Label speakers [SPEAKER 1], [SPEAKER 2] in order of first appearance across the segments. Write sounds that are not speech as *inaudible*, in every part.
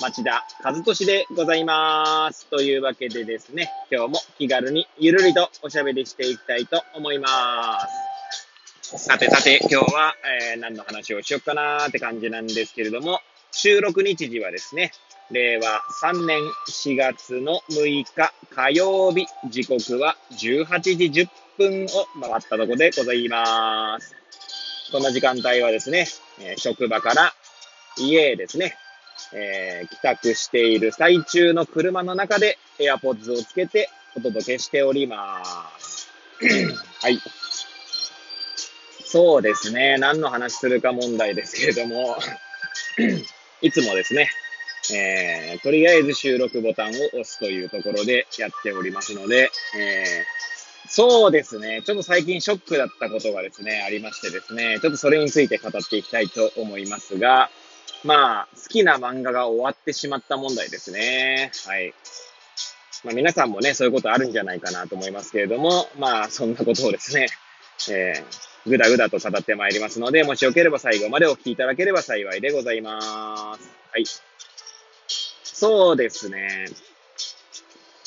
[SPEAKER 1] 町田和俊でございます。というわけでですね、今日も気軽にゆるりとおしゃべりしていきたいと思います。さてさて、今日は、えー、何の話をしよっかなーって感じなんですけれども、収録日時はですね、令和3年4月の6日火曜日、時刻は18時10分を回ったところでございます。この時間帯はですね、え職場から家へですね、えー、帰宅している最中の車の中で AirPods をつけてお届けしております。*clears throat* はい。そうですね。何の話するか問題ですけれども *clears throat* いつもですね、えー、とりあえず収録ボタンを押すというところでやっておりますので、えーそうですね。ちょっと最近ショックだったことがですね、ありましてですね、ちょっとそれについて語っていきたいと思いますが、まあ、好きな漫画が終わってしまった問題ですね。はい。まあ皆さんもね、そういうことあるんじゃないかなと思いますけれども、まあそんなことをですね、えー、ぐだぐだと語ってまいりますので、もしよければ最後までお聞きいただければ幸いでございます。はい。そうですね。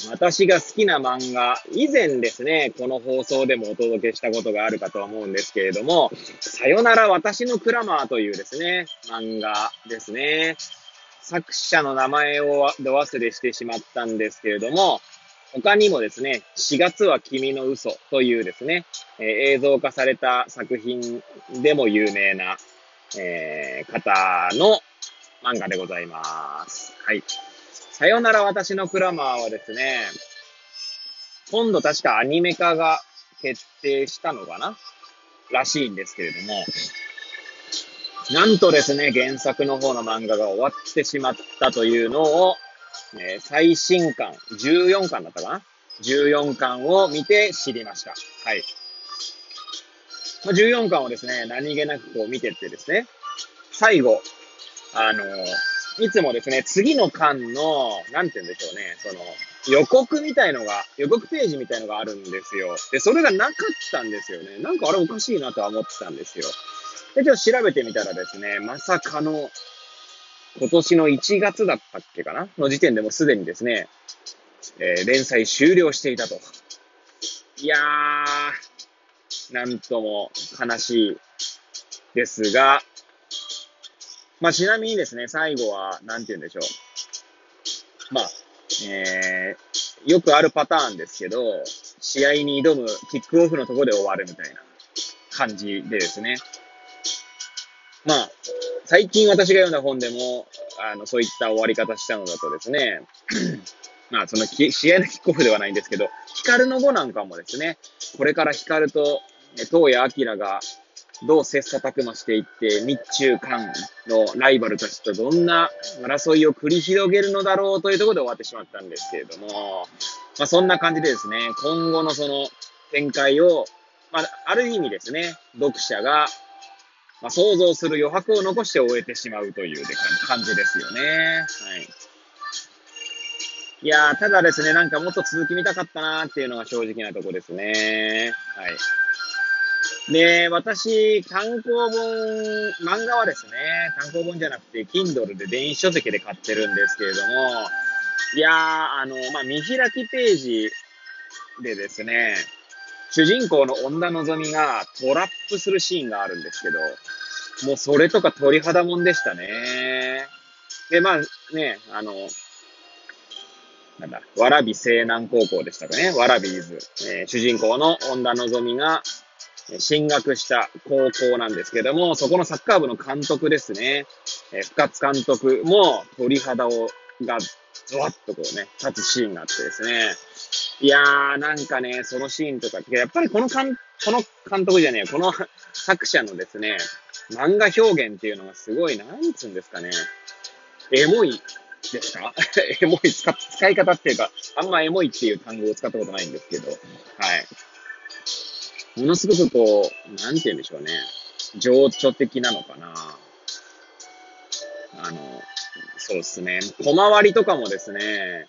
[SPEAKER 1] 私が好きな漫画、以前ですね、この放送でもお届けしたことがあるかと思うんですけれども、さよなら私のクラマーというですね、漫画ですね。作者の名前をど忘れしてしまったんですけれども、他にもですね、4月は君の嘘というですね、え、映像化された作品でも有名な、えー、方の漫画でございます。はい。さよなら私のクラマーはですね、今度確かアニメ化が決定したのかな？らしいんですけれども、なんとですね、原作の方の漫画が終わってしまったというのを、え最新巻、14巻だったかな ?14 巻を見て知りました。はい。ま14巻をですね、何気なくこう見てってですね、最後、あのーいつもですね、次の巻の、なんて言うんでしょうね、その、予告みたいのが、予告ページみたいのがあるんですよ。で、それがなかったんですよね。なんかあれおかしいなとは思ってたんですよ。で、ちょっと調べてみたらですね、まさかの、今年の1月だったっけかな？の時点でもすでにですね、えー、連載終了していたと。いやー、なんとも悲しいですが、まあ、ちなみにですね、最後は、なんて言うんでしょう。まあ、えー、よくあるパターンですけど、試合に挑むキックオフのところで終わるみたいな感じでですね。まあ、最近私が読んだ本でも、あの、そういった終わり方したのだとですね、*clears throat* まあ、その試合のキックオフではないんですけど、ヒカルの後なんかもですね、これからヒカルと、東谷明がどう切磋琢磨していって、日中韓のライバルたちとどんな争いを繰り広げるのだろうというところで終わってしまったんですけれども、まあ、そんな感じでですね、今後のその展開を、まあ、ある意味ですね、読者が、まあ、想像する余白を残して終えてしまうという感じですよね。はい。いやー、ただですね、なんかもっと続き見たかったなーっていうのが正直なとこですね。はい。で、私、単行本、漫画はですね、単行本じゃなくて、Kindle で電子書籍で買ってるんですけれども、いやー、あの、まあ、見開きページでですね、主人公の女のぞみがトラップするシーンがあるんですけど、もうそれとか鳥肌もんでしたね。で、まあね、あの、なんだ、わらび西南高校でしたかね。わらびーズ。えー、主人公の女のぞみが、進学した高校なんですけども、そこのサッカー部の監督ですね。え深津監督も鳥肌を、が、ゾワッとこうね、立つシーンがあってですね。いやー、なんかね、そのシーンとか、やっぱりこの監、この監督じゃねえ、この作者のですね、漫画表現っていうのがすごい、なんつうんですかね、エモいですか？*laughs* エモい使、使い方っていうか、あんまエモいっていう単語を使ったことないんですけど、はい。ものすごくこう、なんて言うんでしょうね。情緒的なのかな。あの、そうですね。小回りとかもですね、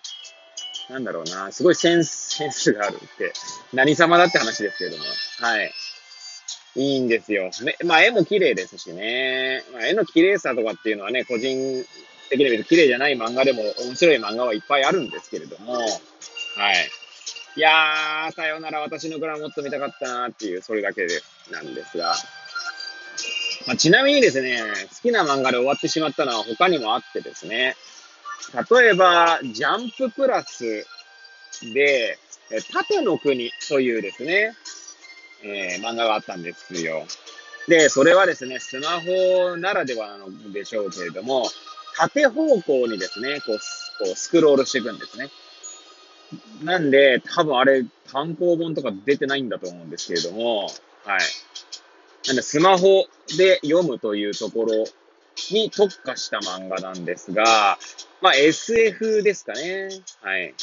[SPEAKER 1] なんだろうな、すごいセンス、センスがあるって、何様だって話ですけれども、はい。いいんですよ。まあ、絵も綺麗ですしね。まあ、絵の綺麗さとかっていうのはね、個人的に見ると綺麗じゃない漫画でも面白い漫画はいっぱいあるんですけれども、はい。いやー、さよなら私の蔵もっと見たかったなっていう、それだけで、なんですが。まあ、ちなみにですね、好きな漫画で終わってしまったのは他にもあってですね、例えば、ジャンププラスで、縦の国というですね、えー、漫画があったんですよ。で、それはですね、スマホならではなのでしょうけれども、縦方向にですね、こう、こうスクロールしていくんですね。なんで、多分あれ、単行本とか出てないんだと思うんですけれども、はい。なんで、スマホで読むというところに特化した漫画なんですが、まあ SF ですかね。はい。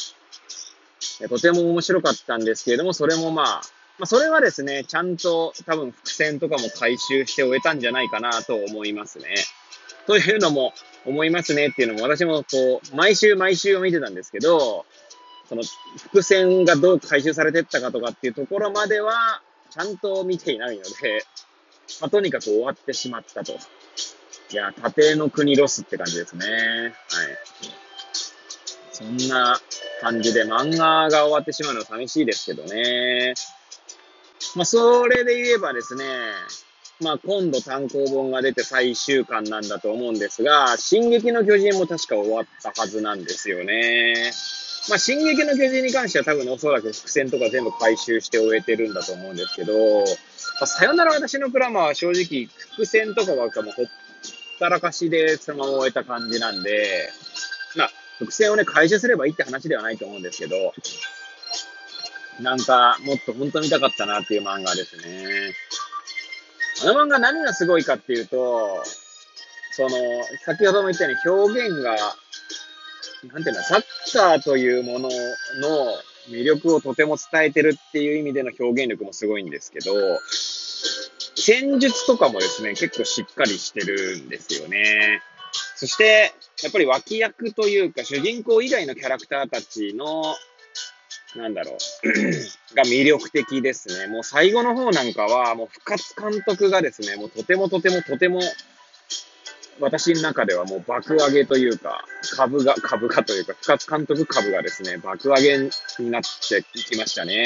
[SPEAKER 1] とても面白かったんですけれども、それもまあ、まあ、それはですね、ちゃんと多分伏線とかも回収して終えたんじゃないかなと思いますね。というのも思いますねっていうのも私もこう、毎週毎週見てたんですけど、その伏線がどう回収されてったかとかっていうところまでは、ちゃんと見ていないので、*laughs* まあ、とにかく終わってしまったと。いや、家庭の国ロスって感じですね。はい。そんな感じで漫画が終わってしまうのは寂しいですけどね。まあ、それで言えばですね、まあ、今度単行本が出て最終巻なんだと思うんですが、進撃の巨人も確か終わったはずなんですよね。まあ、進撃の巨人に関しては多分おそらく伏線とか全部回収して終えてるんだと思うんですけど、まあ、さよなら私のプラマは正直伏線とかはもうほったらかしでそのまま終えた感じなんで、まあ、伏線をね、回収すればいいって話ではないと思うんですけど、なんか、もっと本当見たかったなっていう漫画ですね。あの漫画何がすごいかっていうと、その、先ほども言ったように表現が、なんていうの、サッカーというものの魅力をとても伝えてるっていう意味での表現力もすごいんですけど、戦術とかもですね、結構しっかりしてるんですよね。そして、やっぱり脇役というか、主人公以外のキャラクターたちのなんだろう、*clears throat* が魅力的ですね。もう最後の方なんかは、もう深津監督がですね、もうとてもとてもとても、私の中ではもう爆上げというか、株が、株がというか、深津監督株がですね、爆上げになっていきましたね。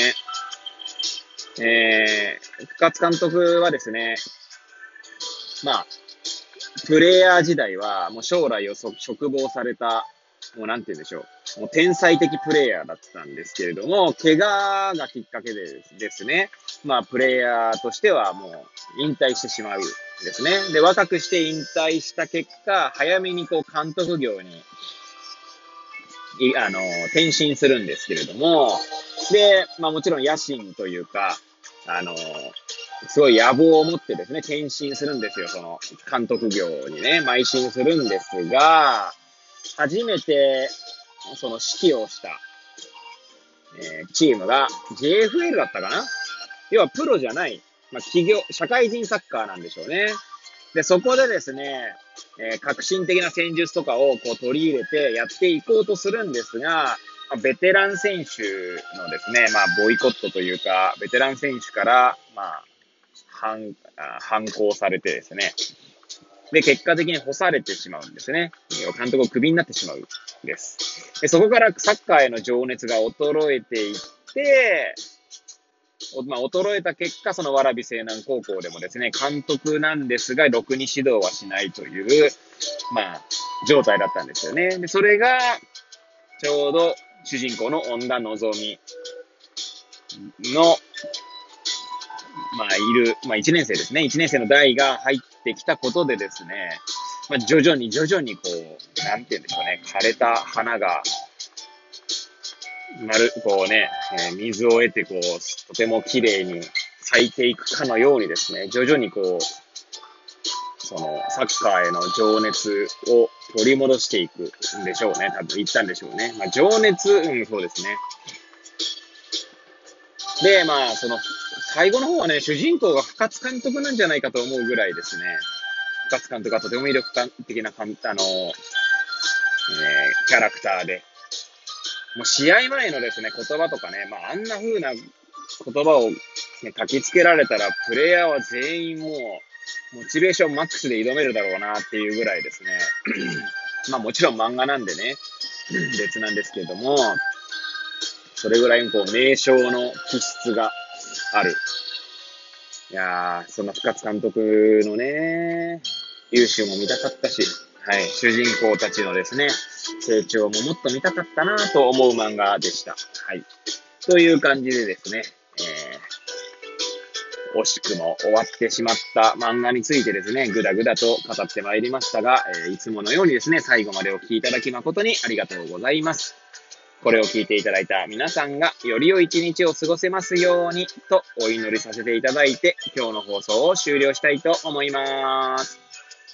[SPEAKER 1] えー、深津監督はですね、まあ、プレイヤー時代はもう将来を嘱望されたもうなんて言うんでしょう。もう天才的プレイヤーだったんですけれども、怪我がきっかけでですね、まあ、プレイヤーとしてはもう引退してしまうんですね。で、若くして引退した結果、早めにこう監督業に、いあの、転身するんですけれども、で、まあもちろん野心というか、あの、すごい野望を持ってですね、転身するんですよ、その、監督業にね、邁進するんですが、初めて、その指揮をした、えー、チームが JFL だったかな？要はプロじゃない、まあ、企業、社会人サッカーなんでしょうね。で、そこでですね、えー、革新的な戦術とかをこう取り入れてやっていこうとするんですが、まあ、ベテラン選手のですね、まあ、ボイコットというか、ベテラン選手から、まあ、反、反抗されてですね、で、結果的に干されてしまうんですね。監督をクビになってしまうです。でそこからサッカーへの情熱が衰えていって、まあ、衰えた結果、その蕨西南高校でもですね、監督なんですが、ろくに指導はしないという、まあ、状態だったんですよね。で、それが、ちょうど主人公の恩田のぞみの、まあ、いる、まあ、1年生ですね。1年生の代が入ってきたことでですね、まあ、徐々に徐々にこう、なんて言うんでしょうね、枯れた花が、丸、こうね、えー、水を得て、こう、とても綺麗に咲いていくかのようにですね、徐々にこう、その、サッカーへの情熱を取り戻していくんでしょうね。多分言ったんでしょうね。まあ、情熱、うん、そうですね。で、まあ、その、最後の方はね、主人公が深津監督なんじゃないかと思うぐらいですね。深津監督がとても魅力的な、あの、えー、キャラクターで。もう試合前のですね、言葉とかね、まあ、あんな風な言葉を、ね、書きつけられたら、プレイヤーは全員もう、モチベーションマックスで挑めるだろうなっていうぐらいですね。*clears throat* まあもちろん漫画なんでね、*clears throat* 別なんですけども、それぐらいこう名称の気質がある。いやー、そんな深津監督のね、優秀も見たかったし、はい、主人公たちのですね、成長ももっと見たかったなと思う漫画でした。はい。という感じでですね、えー、惜しくも終わってしまった漫画についてですね、ぐだぐだと語ってまいりましたが、えー、いつものようにですね、最後までお聴きいただき誠にありがとうございます。これを聞いていただいた皆さんがより良い一日を過ごせますようにとお祈りさせていただいて今日の放送を終了したいと思います。